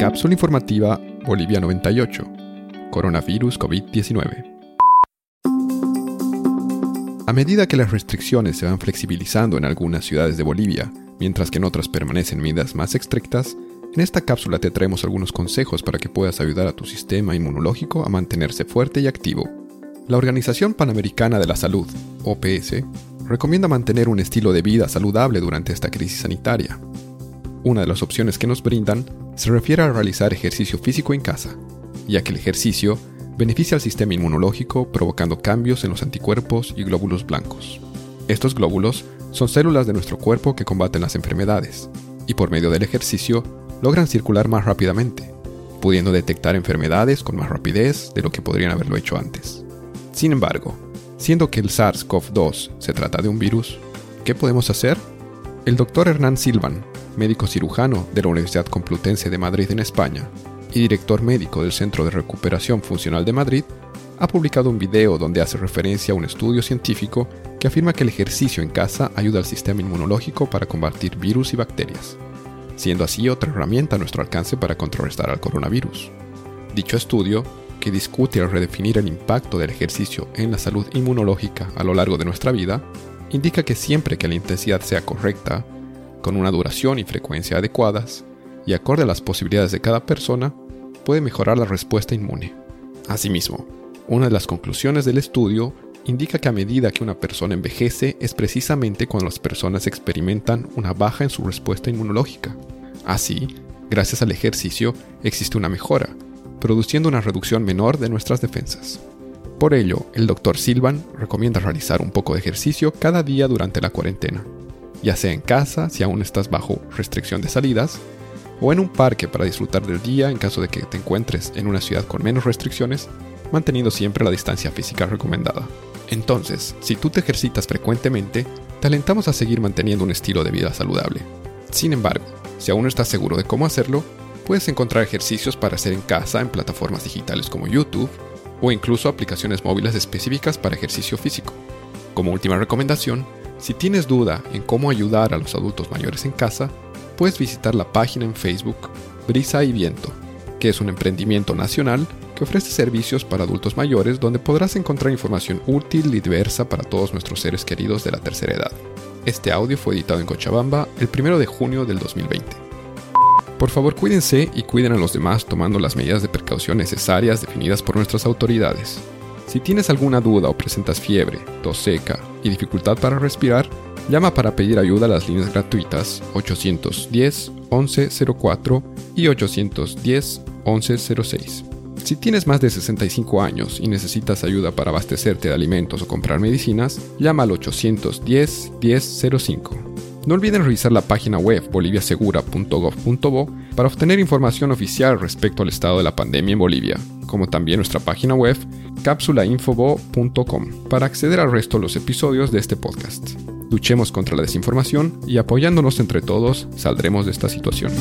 Cápsula informativa Bolivia 98. Coronavirus COVID-19. A medida que las restricciones se van flexibilizando en algunas ciudades de Bolivia, mientras que en otras permanecen medidas más estrictas, en esta cápsula te traemos algunos consejos para que puedas ayudar a tu sistema inmunológico a mantenerse fuerte y activo. La Organización Panamericana de la Salud, OPS, recomienda mantener un estilo de vida saludable durante esta crisis sanitaria. Una de las opciones que nos brindan se refiere a realizar ejercicio físico en casa, ya que el ejercicio beneficia al sistema inmunológico provocando cambios en los anticuerpos y glóbulos blancos. Estos glóbulos son células de nuestro cuerpo que combaten las enfermedades, y por medio del ejercicio logran circular más rápidamente, pudiendo detectar enfermedades con más rapidez de lo que podrían haberlo hecho antes. Sin embargo, siendo que el SARS-CoV-2 se trata de un virus, ¿qué podemos hacer? El doctor Hernán Silvan, médico cirujano de la Universidad Complutense de Madrid en España y director médico del Centro de Recuperación Funcional de Madrid, ha publicado un video donde hace referencia a un estudio científico que afirma que el ejercicio en casa ayuda al sistema inmunológico para combatir virus y bacterias, siendo así otra herramienta a nuestro alcance para contrarrestar al coronavirus. Dicho estudio, que discute al redefinir el impacto del ejercicio en la salud inmunológica a lo largo de nuestra vida, indica que siempre que la intensidad sea correcta, con una duración y frecuencia adecuadas, y acorde a las posibilidades de cada persona, puede mejorar la respuesta inmune. Asimismo, una de las conclusiones del estudio indica que a medida que una persona envejece es precisamente cuando las personas experimentan una baja en su respuesta inmunológica. Así, gracias al ejercicio existe una mejora, produciendo una reducción menor de nuestras defensas. Por ello, el Dr. Silvan recomienda realizar un poco de ejercicio cada día durante la cuarentena, ya sea en casa si aún estás bajo restricción de salidas, o en un parque para disfrutar del día en caso de que te encuentres en una ciudad con menos restricciones, manteniendo siempre la distancia física recomendada. Entonces, si tú te ejercitas frecuentemente, te alentamos a seguir manteniendo un estilo de vida saludable. Sin embargo, si aún no estás seguro de cómo hacerlo, puedes encontrar ejercicios para hacer en casa en plataformas digitales como YouTube o incluso aplicaciones móviles específicas para ejercicio físico. Como última recomendación, si tienes duda en cómo ayudar a los adultos mayores en casa, puedes visitar la página en Facebook Brisa y Viento, que es un emprendimiento nacional que ofrece servicios para adultos mayores donde podrás encontrar información útil y diversa para todos nuestros seres queridos de la tercera edad. Este audio fue editado en Cochabamba el 1 de junio del 2020. Por favor cuídense y cuiden a los demás tomando las medidas de precaución necesarias definidas por nuestras autoridades. Si tienes alguna duda o presentas fiebre, tos seca y dificultad para respirar, llama para pedir ayuda a las líneas gratuitas 810 1104 y 810 1106. Si tienes más de 65 años y necesitas ayuda para abastecerte de alimentos o comprar medicinas, llama al 810 1005. No olviden revisar la página web boliviasegura.gov.bo para obtener información oficial respecto al estado de la pandemia en Bolivia, como también nuestra página web cápsulainfobo.com para acceder al resto de los episodios de este podcast. Luchemos contra la desinformación y apoyándonos entre todos saldremos de esta situación.